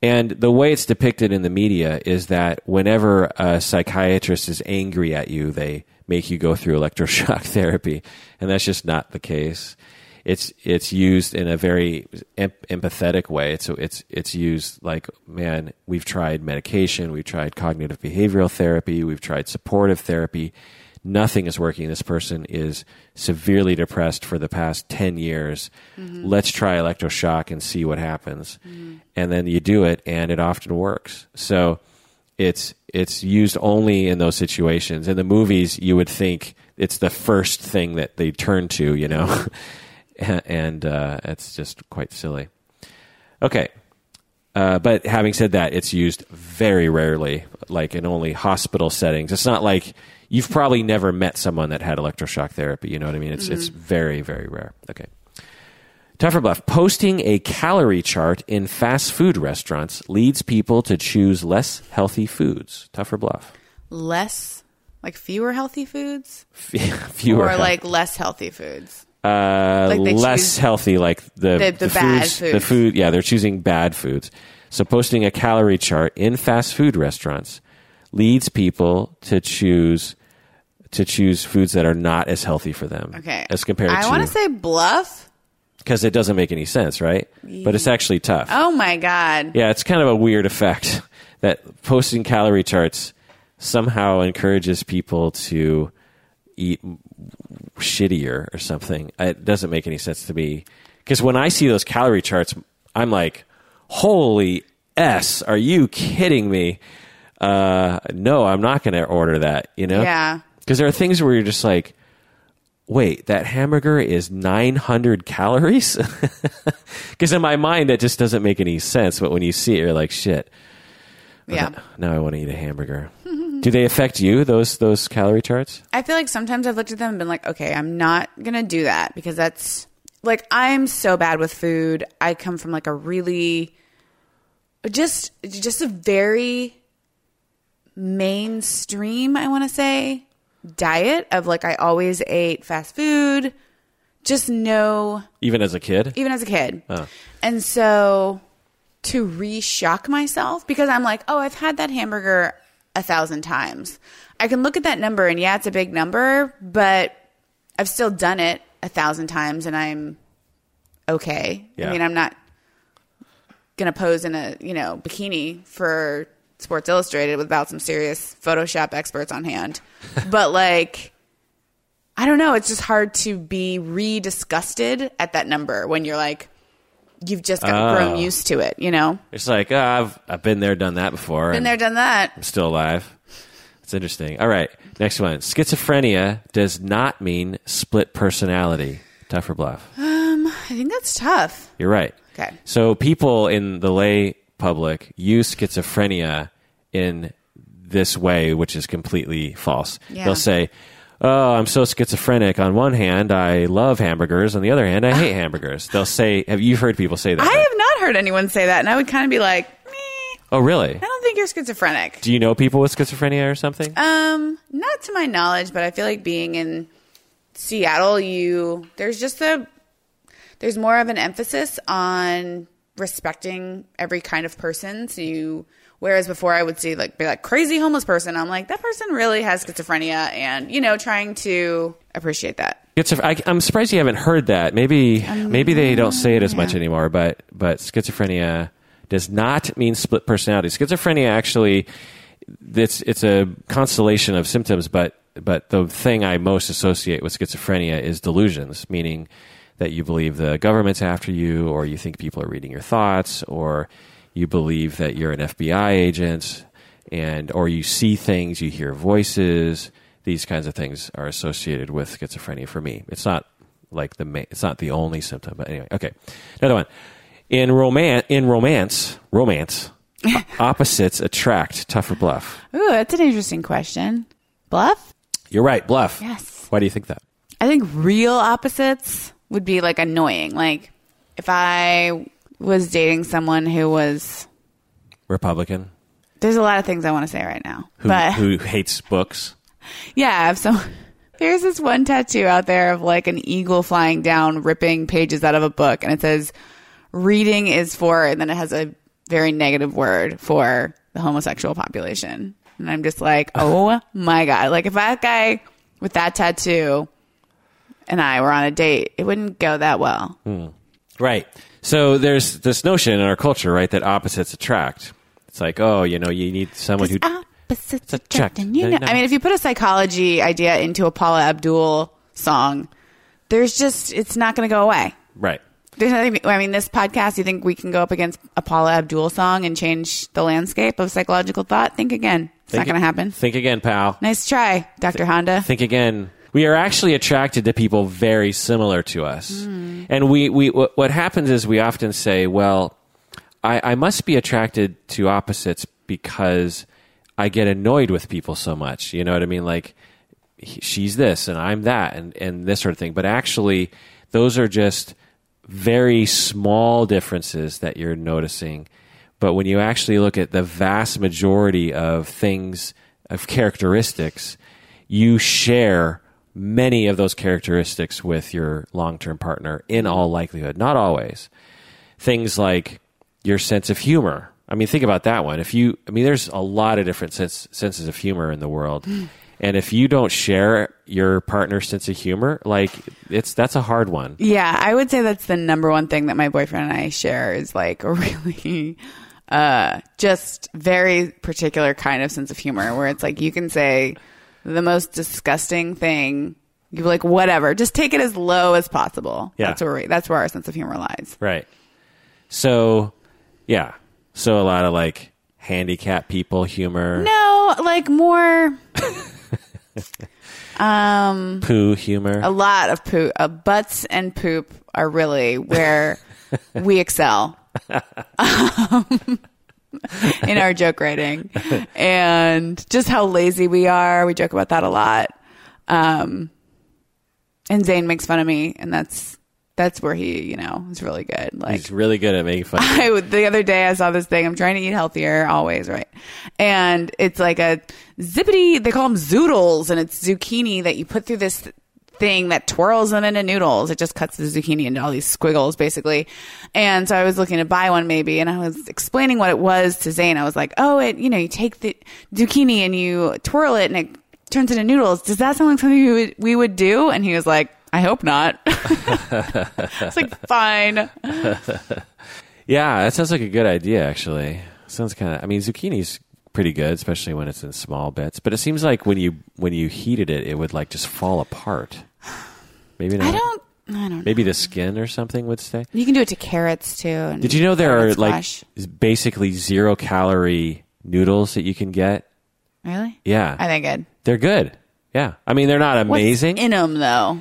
and the way it's depicted in the media is that whenever a psychiatrist is angry at you, they make you go through electroshock therapy, and that's just not the case. It's it's used in a very em- empathetic way. It's it's it's used like man, we've tried medication, we've tried cognitive behavioral therapy, we've tried supportive therapy. Nothing is working. This person is severely depressed for the past 10 years. Mm-hmm. Let's try electroshock and see what happens. Mm-hmm. And then you do it, and it often works. So it's it's used only in those situations. In the movies, you would think it's the first thing that they turn to, you know, and uh, it's just quite silly. Okay, uh, but having said that, it's used very rarely, like in only hospital settings. It's not like you've probably never met someone that had electroshock therapy. You know what I mean? It's it's very very rare. Okay. Tougher bluff. Posting a calorie chart in fast food restaurants leads people to choose less healthy foods. Tougher bluff. Less, like fewer healthy foods, Fewer or like less healthy foods. Uh, like less healthy, like the the- the bad foods, the food. Yeah, they're choosing bad foods. So posting a calorie chart in fast food restaurants leads people to choose to choose foods that are not as healthy for them. Okay. as compared to I want to say bluff. because it doesn't make any sense, right? But it's actually tough. Oh my God. Yeah, it's kind of a weird effect that posting calorie charts somehow encourages people to eat shittier or something. It doesn't make any sense to me. Because when I see those calorie charts, I'm like, holy S, are you kidding me? Uh, no, I'm not going to order that, you know? Yeah. Because there are things where you're just like, wait, that hamburger is 900 calories? Because in my mind, that just doesn't make any sense. But when you see it, you're like, shit. Yeah. Now I want to eat a hamburger. Do they affect you, those, those calorie charts? I feel like sometimes I've looked at them and been like, okay, I'm not going to do that because that's like, I'm so bad with food. I come from like a really, just, just a very mainstream, I want to say, diet of like, I always ate fast food, just no, Even as a kid? even as a kid. Oh. And so to re shock myself, because I'm like, oh, I've had that hamburger a thousand times. I can look at that number and yeah, it's a big number, but I've still done it a thousand times and I'm okay. Yeah. I mean, I'm not going to pose in a, you know, bikini for Sports Illustrated without some serious Photoshop experts on hand. but like, I don't know. It's just hard to be re disgusted at that number when you're like, you've just got Oh. grown used to it, you know? It's like, ah, I've, I've been there, done that before. Been there, done that. I'm still alive. It's interesting. All right. Next one. Schizophrenia does not mean split personality. Tough or bluff? I think that's tough. You're right. Okay. So people in the lay public use schizophrenia in this way, which is completely false. Yeah. They'll say, "Oh, I'm so schizophrenic. On one hand, I love hamburgers. On the other hand, I hate hamburgers." They'll say, "Have you heard people say that?" I have not heard anyone say that, and I would kind of be like, Meh, oh, really? I don't think you're schizophrenic. Do you know people with schizophrenia or something? Um, not to my knowledge, but I feel like being in Seattle, you there's just a there's more of an emphasis on respecting every kind of person. So you whereas before I would see like be like crazy homeless person, I'm like that person really has schizophrenia, and you know trying to appreciate that. I, I'm surprised you haven't heard that. Maybe um, maybe they don't say it as much anymore. But but schizophrenia does not mean split personality. Schizophrenia actually it's it's a constellation of symptoms. But but the thing I most associate with schizophrenia is delusions, meaning that you believe the government's after you, or you think people are reading your thoughts, or you believe that you're an FBI agent, and or you see things, you hear voices. These kinds of things are associated with schizophrenia for me. It's not like the ma- it's not the only symptom, but anyway. Okay, another one. In romance, in romance, romance, opposites attract. tougher bluff? Ooh, that's an interesting question. Bluff? You're right, bluff. Yes. Why do you think that? I think real opposites would be like annoying. Like if I was dating someone who was Republican there's a lot of things I want to say right now. who but who hates books. yeah, so there's this one tattoo out there of like an eagle flying down ripping pages out of a book and it says reading is for and then it has a very negative word for the homosexual population. And I'm just like, "Oh my god, like if that guy with that tattoo and I were on a date, it wouldn't go that well." Hmm. Right. So there's this notion in our culture, right, that opposites attract. It's like, oh, you know, you need someone who. opposites attract. And you No, know, no. I mean, if you put a psychology idea into a Paula Abdul song, there's just it's not going to go away. Right. There's nothing. I mean, this podcast. You think we can go up against a Paula Abdul song and change the landscape of psychological thought? Think again. It's not going to happen. Think again, pal. Nice try, Dr. Honda. Think again. We are actually attracted to people very similar to us, Hmm. and we we what, what happens is we often say, well, I, I must be attracted to opposites because I get annoyed with people so much. You know what I mean? Like he- she's this and I'm that and, and this sort of thing. But actually, those are just very small differences that you're noticing. But when you actually look at the vast majority of things, of characteristics, you share many of those characteristics with your long term partner in all likelihood. Not always things like your sense of humor. I mean, think about that one. If you, I mean, there's a lot of different sense, senses of humor in the world, and if you don't share your partner's sense of humor, like it's that's a hard one. Yeah, I would say that's the number one thing that my boyfriend and I share is like a really uh just very particular kind of sense of humor where it's like you can say the most disgusting thing you're like whatever just take it as low as possible Yeah. that's where we, that's where our sense of humor lies Right. So, yeah. So a lot of like handicap people humor. no like more Um, Poo humor. a lot of poo. Uh, butts and poop are really where we excel um, in our joke writing, and just how lazy we are. We joke about that a lot. Um, and Zane makes fun of me, and that's that's where he, you know, is really good. Like He's really good at making fun. I the other day I saw this thing. I'm trying to eat healthier, always right, and it's like a zippity. They call them zoodles, and it's zucchini that you put through this thing that twirls them into noodles. It just cuts the zucchini into all these squiggles, basically. And so I was looking to buy one, maybe, and I was explaining what it was to Zane. I was like, "Oh, it, you know, you take the zucchini and you twirl it, and it turns into noodles. Does that sound like something we would, we would do?" And he was like. I hope not. it's like fine. Yeah, that sounds like a good idea. Actually, sounds kind of. I mean, zucchini's pretty good, especially when it's in small bits. But it seems like when you when you heated it, it would like just fall apart. Maybe not. I don't. I don't know. Maybe the skin or something would stay. You can do it to carrots too. Did you know there are carrot like basically zero calorie noodles that you can get? really? Yeah, Are they good? they're good. Yeah, I mean they're not amazing What's in them though?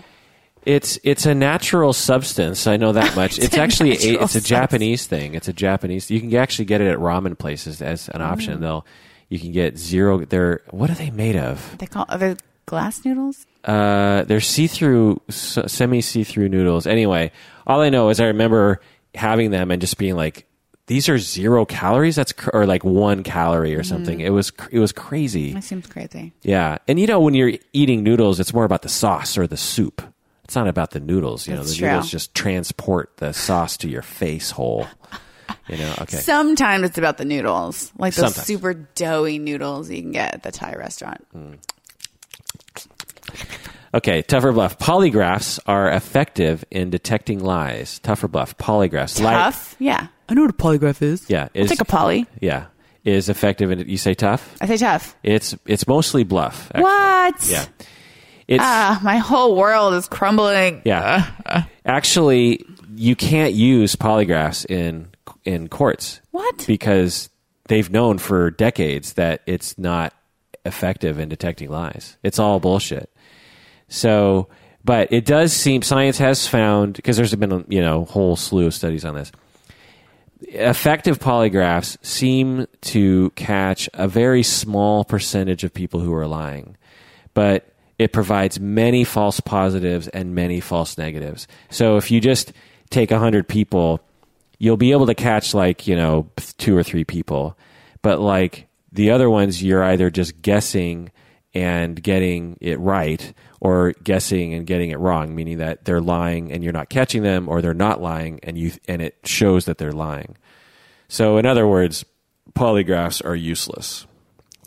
It's it's a natural substance. I know that much. it's, a actually a, it's a substance. Japanese thing. It's a Japanese. You can actually get it at ramen places as an Mm. option. They'll you can get zero. They're what are they made of? They call they glass noodles? Uh, they're see through, semi see through noodles. Anyway, all I know is I remember having them and just being like, "These are zero calories." That's cr- or like one calorie or Mm. something. It was cr- it was crazy. That seems crazy. Yeah, and you know when you're eating noodles, it's more about the sauce or the soup. It's not about the noodles. You know, That's the true. noodles just transport the sauce to your face hole. You know, okay. Sometimes it's about the noodles, like those Sometimes. super doughy noodles you can get at the Thai restaurant. Okay, tougher bluff. Polygraphs are effective in detecting lies. Tougher bluff. Polygraphs. Li- Tough, yeah. I know what a polygraph is. yeah, I'll is take a poly. yeah is effective. In, you say tough. I say tough. It's it's mostly bluff. actually. What? Yeah. It's Ah, my whole world is crumbling. yeah. Actually, you can't use polygraphs in in courts. What? Because they've known for decades that it's not effective in detecting lies. It's all bullshit. So, but it does seem science has found because there's been you know whole slew of studies on this. Effective polygraphs seem to catch a very small percentage of people who are lying, but it provides many false positives and many false negatives. So if you just take 100 people, you'll be able to catch like, you know, two or three people. But like the other ones, you're either just guessing and getting it right or guessing and getting it wrong, meaning that they're lying and you're not catching them or they're not lying and you, and it shows that they're lying. So in other words, polygraphs are useless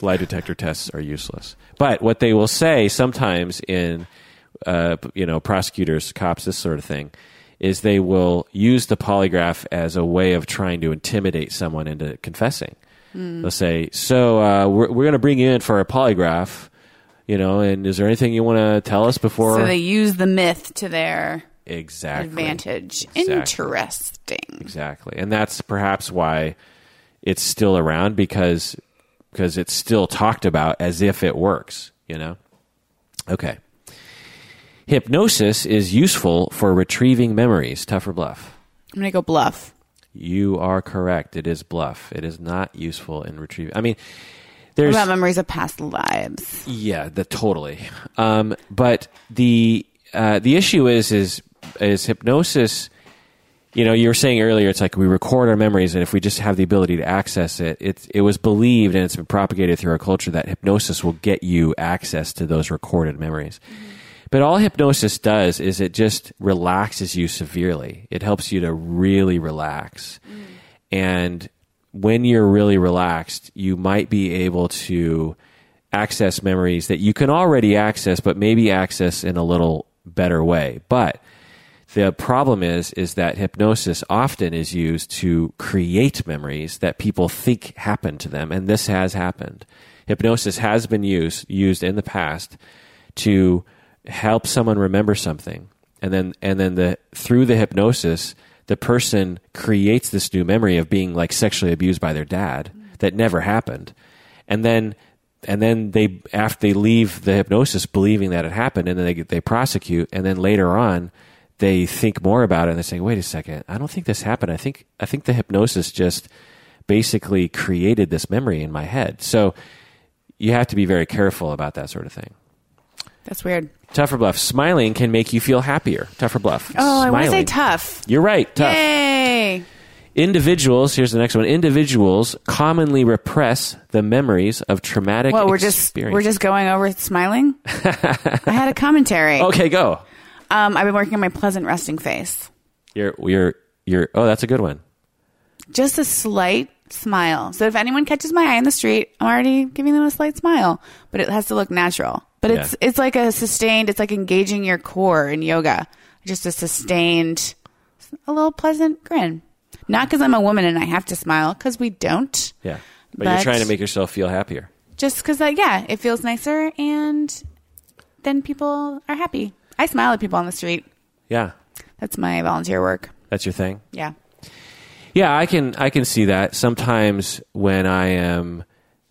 lie detector tests are useless. But what they will say sometimes in, uh, you know, prosecutors, cops, this sort of thing, is they will use the polygraph as a way of trying to intimidate someone into confessing. They'll say, "So uh, we're we're going to bring you in for a polygraph, you know, and is there anything you want to tell us before?" So they use the myth to their exactly advantage. Exactly. Interesting. Exactly. And that's perhaps why it's still around because because it's still talked about as if it works, you know. Okay. Hypnosis is useful for retrieving memories, tough or bluff. I'm gonna go bluff. You are correct. It is bluff. It is not useful in retrieving. I mean, there's about memories of past lives? yeah, the totally. Um, but the uh, the issue is is is hypnosis. You know, you were saying earlier, it's like we record our memories, and if we just have the ability to access it, it it was believed and it's been propagated through our culture that hypnosis will get you access to those recorded memories. But all hypnosis does is it just relaxes you severely. It helps you to really relax. And when you're really relaxed, you might be able to access memories that you can already access, but maybe access in a little better way. But the problem is, is that hypnosis often is used to create memories that people think happened to them, and this has happened. Hypnosis has been used used in the past to help someone remember something, and then and then the through the hypnosis, the person creates this new memory of being like sexually abused by their dad that never happened, and then and then they after they leave the hypnosis believing that it happened, and then they they prosecute, and then later on they think more about it and they're saying "Wait a second, I don't think this happened. I think I think the hypnosis just basically created this memory in my head." So you have to be very careful about that sort of thing. That's weird. Tougher bluff. Smiling can make you feel happier. Tougher bluff. Oh, I want to say tough. You're right. Tough. Yay! Individuals, here's the next one. Individuals commonly repress the memories of traumatic Well, we're just we're just going over smiling. I had a commentary. Okay, go. Um, I've been working on my pleasant resting face. You're you're you're oh, that's a good one. Just a slight smile. So if anyone catches my eye in the street, I'm already giving them a slight smile, but it has to look natural. But it's Yeah. it's like a sustained. It's like engaging your core in yoga. Just a sustained, a little pleasant grin. Not because I'm a woman and I have to smile, because we don't. Yeah. But, you're trying to make yourself feel happier. Just because, like, yeah, it feels nicer, and then people are happy. I smile at people on the street. Yeah. That's my volunteer work. That's your thing. Yeah. Yeah, I can I can see that. Sometimes when I am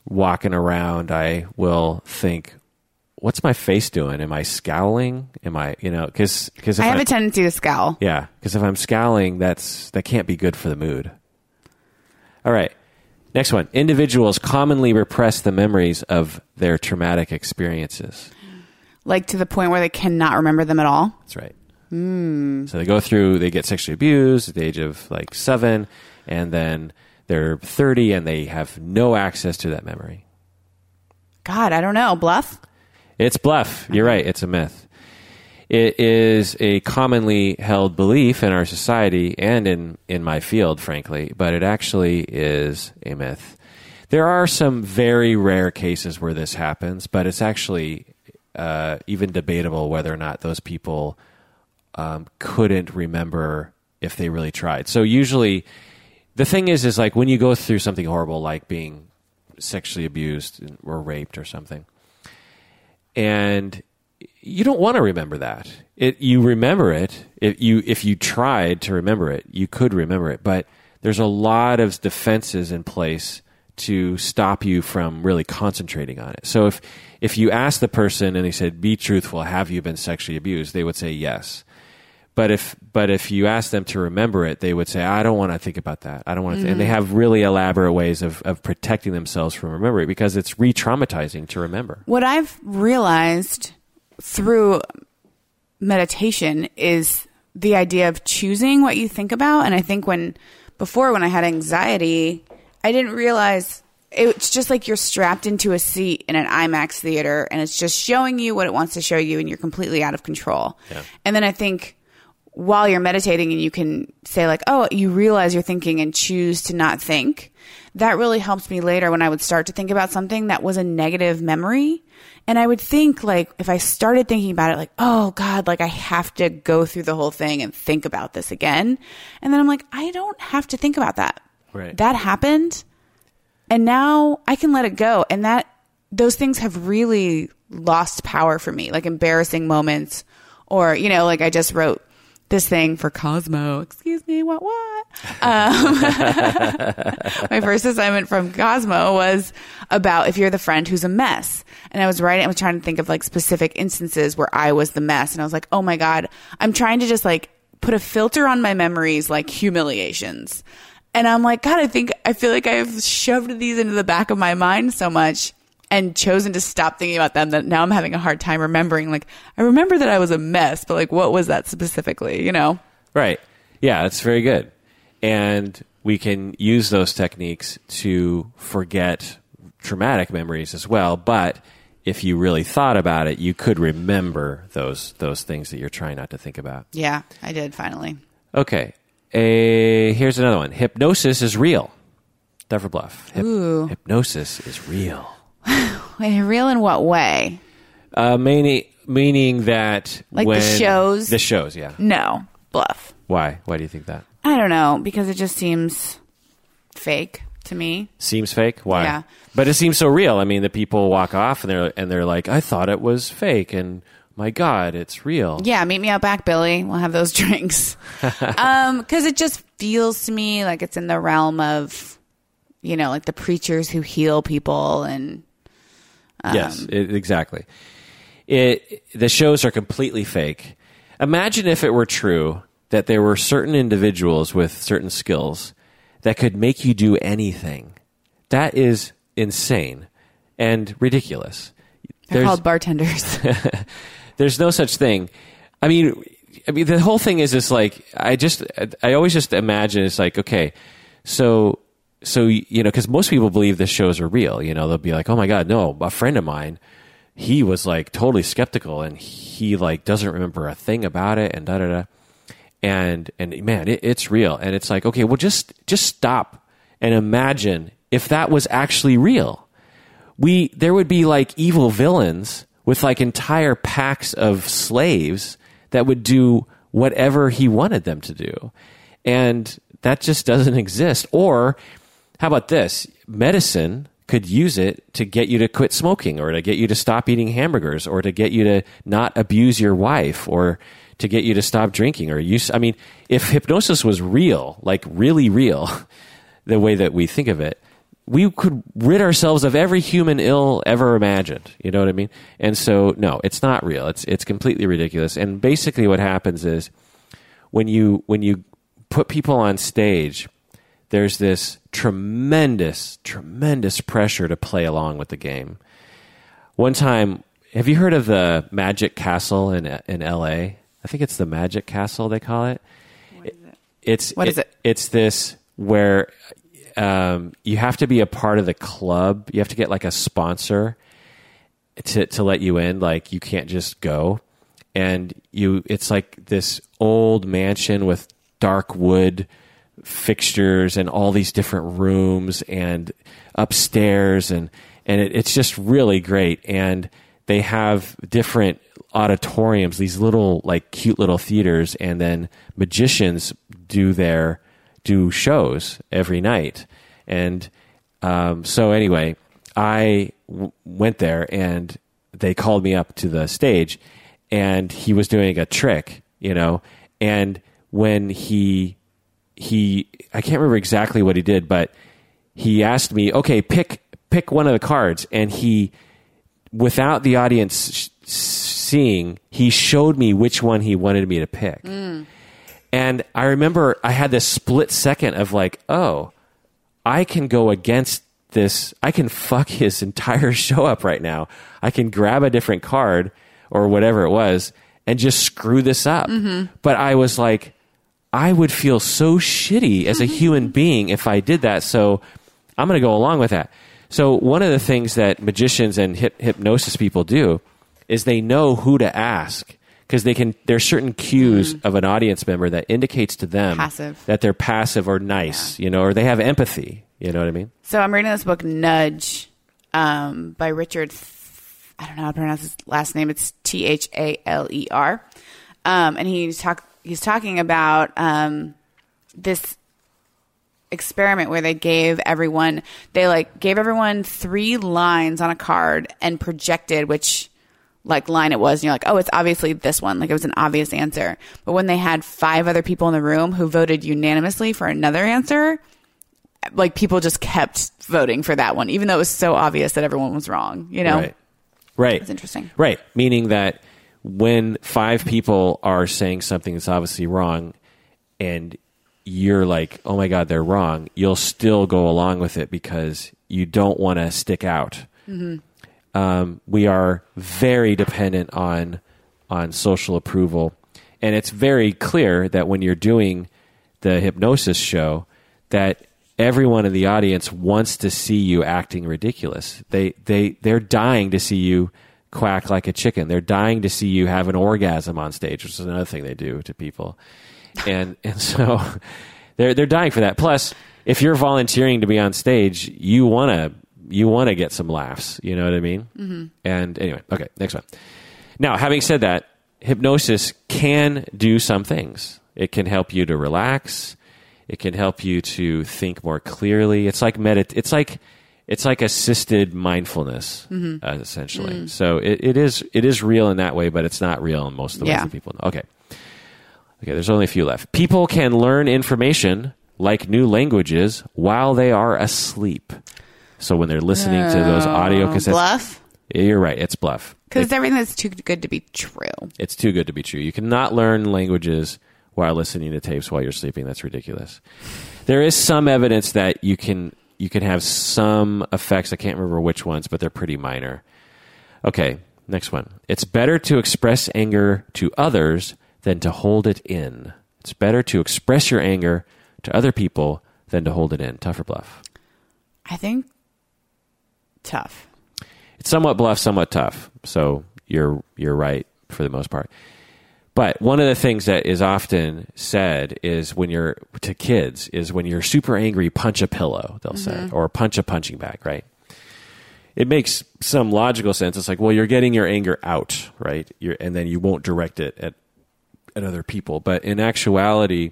walking around, I will think, "What's my face doing? Am I scowling? Am I, you know, because because I have a tendency to scowl. yeah, because if I'm scowling, that's that can't be good for the mood. All right, next one. Individuals commonly repress the memories of their traumatic experiences. Like to the point where they cannot remember them at all. That's right. Hmm. So they go through, they get sexually abused at the age of like seven, and then they're 30 and they have no access to that memory. God, I don't know. Bluff? It's bluff. You're right. It's a myth. It is a commonly held belief in our society and in, in my field, frankly, but it actually is a myth. There are some very rare cases where this happens, but it's actually uh, even debatable whether or not those people um, couldn't remember if they really tried. So usually, the thing is, is like when you go through something horrible, like being sexually abused or raped or something, and you don't want to remember that. It you remember it if you if you tried to remember it, you could remember it, but there's a lot of defenses in place to stop you from really concentrating on it. So if if you ask the person and they said, "Be truthful, have you been sexually abused?" they would say yes. But if but if you ask them to remember it, they would say, "I don't want to think about that. I don't want to." And they mm-hmm. have really elaborate ways of of protecting themselves from remembering because it's re-traumatizing to remember. What I've realized through meditation is the idea of choosing what you think about. And I think when before, when I had anxiety, I didn't realize it's just like you're strapped into a seat in an IMAX theater and it's just showing you what it wants to show you and you're completely out of control. Yeah. And then I think while you're meditating and you can say like, oh, you realize you're thinking and choose to not think. That really helps me later when I would start to think about something that was a negative memory. And I would think like, if I started thinking about it, like, oh God, like I have to go through the whole thing and think about this again. And then I'm like, I don't have to think about that. Right. That happened. And now I can let it go. And that, those things have really lost power for me, like embarrassing moments or, you know, like I just wrote this thing for Cosmo. Excuse me, what, what? Um, my first assignment from Cosmo was about if you're the friend who's a mess. And I was writing, I was trying to think of like specific instances where I was the mess. And I was like, oh my God, I'm trying to just like put a filter on my memories, like humiliations. And I'm like, God, I think, I feel like I've shoved these into the back of my mind so much and chosen to stop thinking about them that now I'm having a hard time remembering. Like, I remember that I was a mess, but like, what was that specifically, you know? Right. Yeah, that's very good. And we can use those techniques to forget traumatic memories as well. But if you really thought about it, you could remember those those things that you're trying not to think about. Yeah, I did finally. Okay. A, here's another one. Hypnosis is real. Dever Bluff. Hyp- Ooh. Hypnosis is real. Real in what way? Uh, meaning, meaning that Like the when, shows? The shows, yeah. No, bluff. Why? Why do you think that? I don't know because it just seems fake to me. Seems fake. Why? Yeah. But it seems so real. I mean, the people walk off and they're and they're like, "I thought it was fake," and my God, it's real. Yeah, meet me out back, Billy. We'll have those drinks. um, because it just feels to me like it's in the realm of, you know, like the preachers who heal people, and yes, um, it, exactly. It the shows are completely fake. Imagine if it were true that there were certain individuals with certain skills that could make you do anything. That is insane and ridiculous. They're called bartenders. there's no such thing. I mean, I mean, the whole thing is just like I just I always just imagine it's like okay, so so you know because most people believe the shows are real. You know, they'll be like, oh my god, no, a friend of mine, he was like totally skeptical and he like doesn't remember a thing about it and da da da, and and man, it, it's real. And it's like okay, well just just stop and imagine if that was actually real. We there would be like evil villains with like entire packs of slaves that would do whatever he wanted them to do. And that just doesn't exist. Or how about this? Medicine could use it to get you to quit smoking or to get you to stop eating hamburgers or to get you to not abuse your wife or to get you to stop drinking or use I mean if hypnosis was real like really real the way that we think of it we could rid ourselves of every human ill ever imagined. You know what I mean? And so, no, it's not real. It's it's completely ridiculous. And basically, what happens is when you when you put people on stage, there's this tremendous, tremendous pressure to play along with the game. One time, have you heard of the Magic Castle in in L.A.? I think it's the Magic Castle they call it. What is it? It's What is it? It's this where um, you have to be a part of the club. You have to get like a sponsor to to let you in. Like you can't just go. And you, it's like this old mansion with dark wood fixtures and all these different rooms and upstairs and and it, it's just really great. And they have different auditoriums, these little like cute little theaters, and then magicians do their do shows every night. And um, so, anyway, I w- went there and they called me up to the stage and he was doing a trick, you know. And when he, he, I can't remember exactly what he did, but he asked me, okay, pick, pick one of the cards. And he, without the audience sh- seeing, he showed me which one he wanted me to pick. And I remember I had this split second of like, oh, I can go against this. I can fuck his entire show up right now. I can grab a different card or whatever it was and just screw this up. Mm-hmm. But I was like, I would feel so shitty as a human being if I did that. So I'm going to go along with that. So one of the things that magicians and hip- hypnosis people do is they know who to ask because they can. There's certain cues of an audience member that indicates to them Passive. that they're passive or nice, you know, or they have empathy. You know what I mean? So I'm reading this book, Nudge, um, by Richard. I don't know how to pronounce his last name. It's T H A L E R, um, and he talk he's talking about um, this experiment where they gave everyone they like gave everyone three lines on a card and projected which like line it was and you're like oh it's obviously this one like it was an obvious answer but when they had five other people in the room who voted unanimously for another answer like people just kept voting for that one even though it was so obvious that everyone was wrong you know Right. Right. It's interesting. Right. Meaning that when five people are saying something that's obviously wrong and you're like, oh my God, they're wrong, you'll still go along with it because you don't want to stick out. Um, we are very dependent on on social approval, and it's very clear that when you're doing the hypnosis show, that everyone in the audience wants to see you acting ridiculous. They they they're dying to see you quack like a chicken. They're dying to see you have an orgasm on stage, which is another thing they do to people. And and so they're they're dying for that. Plus, if you're volunteering to be on stage, you want to you want to get some laughs. You know what I mean? Mm-hmm. And anyway, okay, next one. Now, having said that, hypnosis can do some things. It can help you to relax. It can help you to think more clearly. It's like medit. It's like it's like assisted mindfulness, uh, essentially. So it, it is it is real in that way, but it's not real in most of the ways that people know. Okay, okay. There's only a few left. People can learn information like new languages while they are asleep. So when they're listening to those audio Oh, cassettes, bluff You're right. It's bluff. Because it's everything that's too good to be true. It's too good to be true. You cannot learn languages while listening to tapes while you're sleeping. That's ridiculous. There is some evidence that you can you can have some effects. I can't remember which ones, but they're pretty minor. Okay, next one. It's better to express anger to others than to hold it in. It's better to express your anger to other people than to hold it in. Tough or bluff? I think tough. It's somewhat bluff, somewhat tough. So you're you're right for the most part. But one of the things that is often said is when you're to kids is when you're super angry, punch a pillow. They'll say, mm-hmm. or punch a punching bag. Right? It makes some logical sense. It's like, well, you're getting your anger out, right? You're, and then you won't direct it at at other people. But in actuality,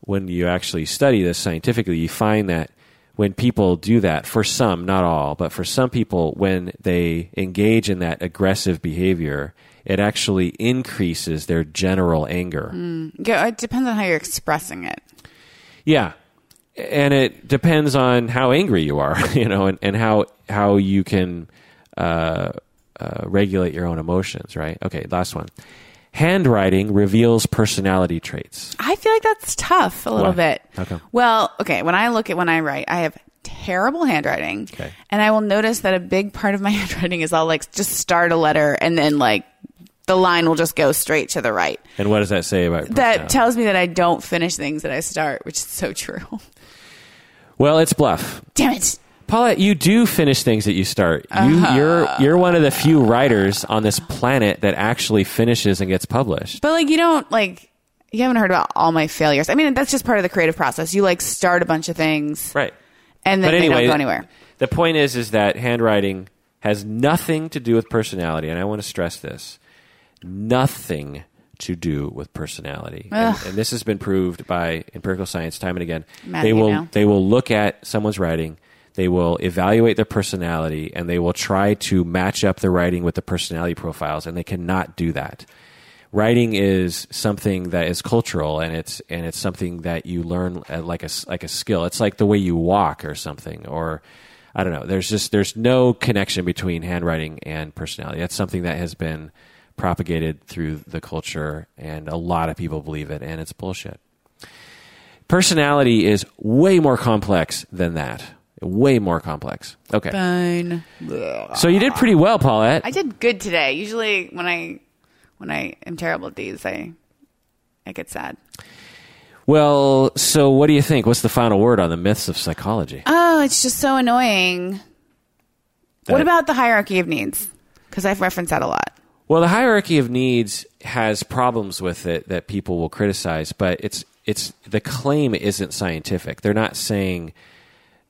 when you actually study this scientifically, you find that when people do that, for some, not all, but for some people, when they engage in that aggressive behavior, it actually increases their general anger. Yeah, It depends on how you're expressing it. Yeah. And it depends on how angry you are, you know, and, and how how you can uh, uh, regulate your own emotions, right? Okay, last one. Handwriting reveals personality traits. I feel like that's tough a little Why? bit. Come? Well, okay, when I look at when I write, I have terrible handwriting. Okay. And I will notice that a big part of my handwriting is I'll like just start a letter and then like the line will just go straight to the right. And what does that say about That tells me that I don't finish things that I start, which is so true. well, it's bluff. Damn it. Paulette, you do finish things that you start. You, uh-huh. You're you're one of the few writers on this planet that actually finishes and gets published. But like you don't like you haven't heard about all my failures. I mean, that's just part of the creative process. You like start a bunch of things Right. and then but anyway, they don't go anywhere. The point is, is that handwriting has nothing to do with personality, and I want to stress this: nothing to do with personality. And, and this has been proved by empirical science time and again. They will now. they will look at someone's writing. They will evaluate their personality and they will try to match up the writing with the personality profiles, and they cannot do that. Writing is something that is cultural, and it's and it's something that you learn uh, like a like a skill. It's like the way you walk or something, or I don't know. There's just there's no connection between handwriting and personality. That's something that has been propagated through the culture, and a lot of people believe it, and it's bullshit. Personality is way more complex than that. Way more complex. Okay. Fine. So you did pretty well, Paulette. I did good today. Usually when I when I am terrible at these, I I get sad. Well, so what do you think? What's the final word on the myths of psychology? Oh, it's just so annoying. That- what about the hierarchy of needs? Because I've referenced that a lot. Well, the hierarchy of needs has problems with it that people will criticize, but it's it's the claim isn't scientific. They're not saying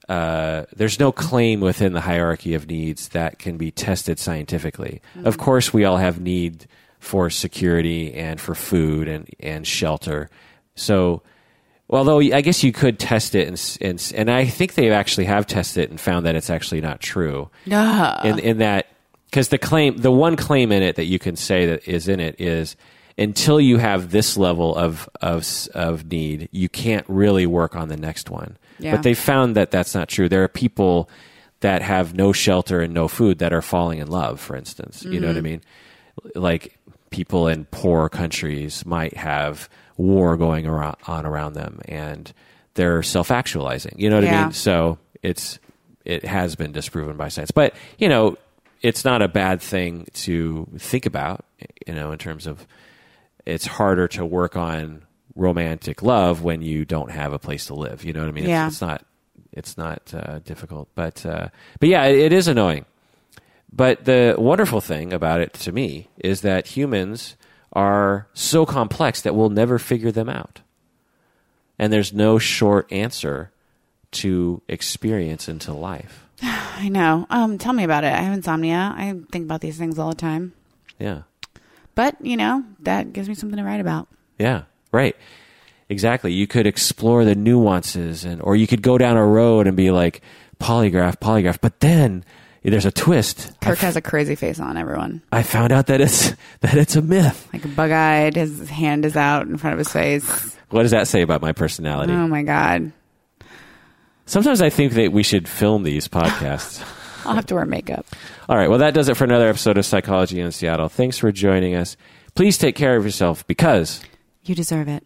uh, there's no claim within the hierarchy of needs that can be tested scientifically. Of course, we all have need for security and for food and and shelter. So, although I guess you could test it, and and and I think they actually have tested it and found that it's actually not true No. in in that because the claim the one claim in it that you can say that is in it is until you have this level of of of need you can't really work on the next one. Yeah. but they found that that's not true. There are people that have no shelter and no food that are falling in love for instance. You know what i mm-hmm. mean? Like people in poor countries might have war going around, on around them and they're self-actualizing. You know what i mean? So it's it has been disproven by science. But you know it's not a bad thing to think about you know in terms of it's harder to work on romantic love when you don't have a place to live you know what i mean Yeah. it's, it's not it's not uh, difficult but uh, but yeah it, it is annoying but the wonderful thing about it to me is that humans are so complex that we'll never figure them out. And there's no short answer to experience into life. I know. Um, tell me about it. I have insomnia. I think about these things all the time. Yeah. But, you know, that gives me something to write about. Yeah. Right. Exactly. You could explore the nuances and or you could go down a road and be like polygraph, polygraph, but then there's a twist. Kirk has a crazy face on everyone. I found out that it's that it's a myth. Like bug eyed, his hand is out in front of his face. What does that say about my personality? Oh my God. Sometimes I think that we should film these podcasts. I'll have to wear makeup. All right. Well, that does it for another episode of Psychology in Seattle. Thanks for joining us. Please take care of yourself because You deserve it.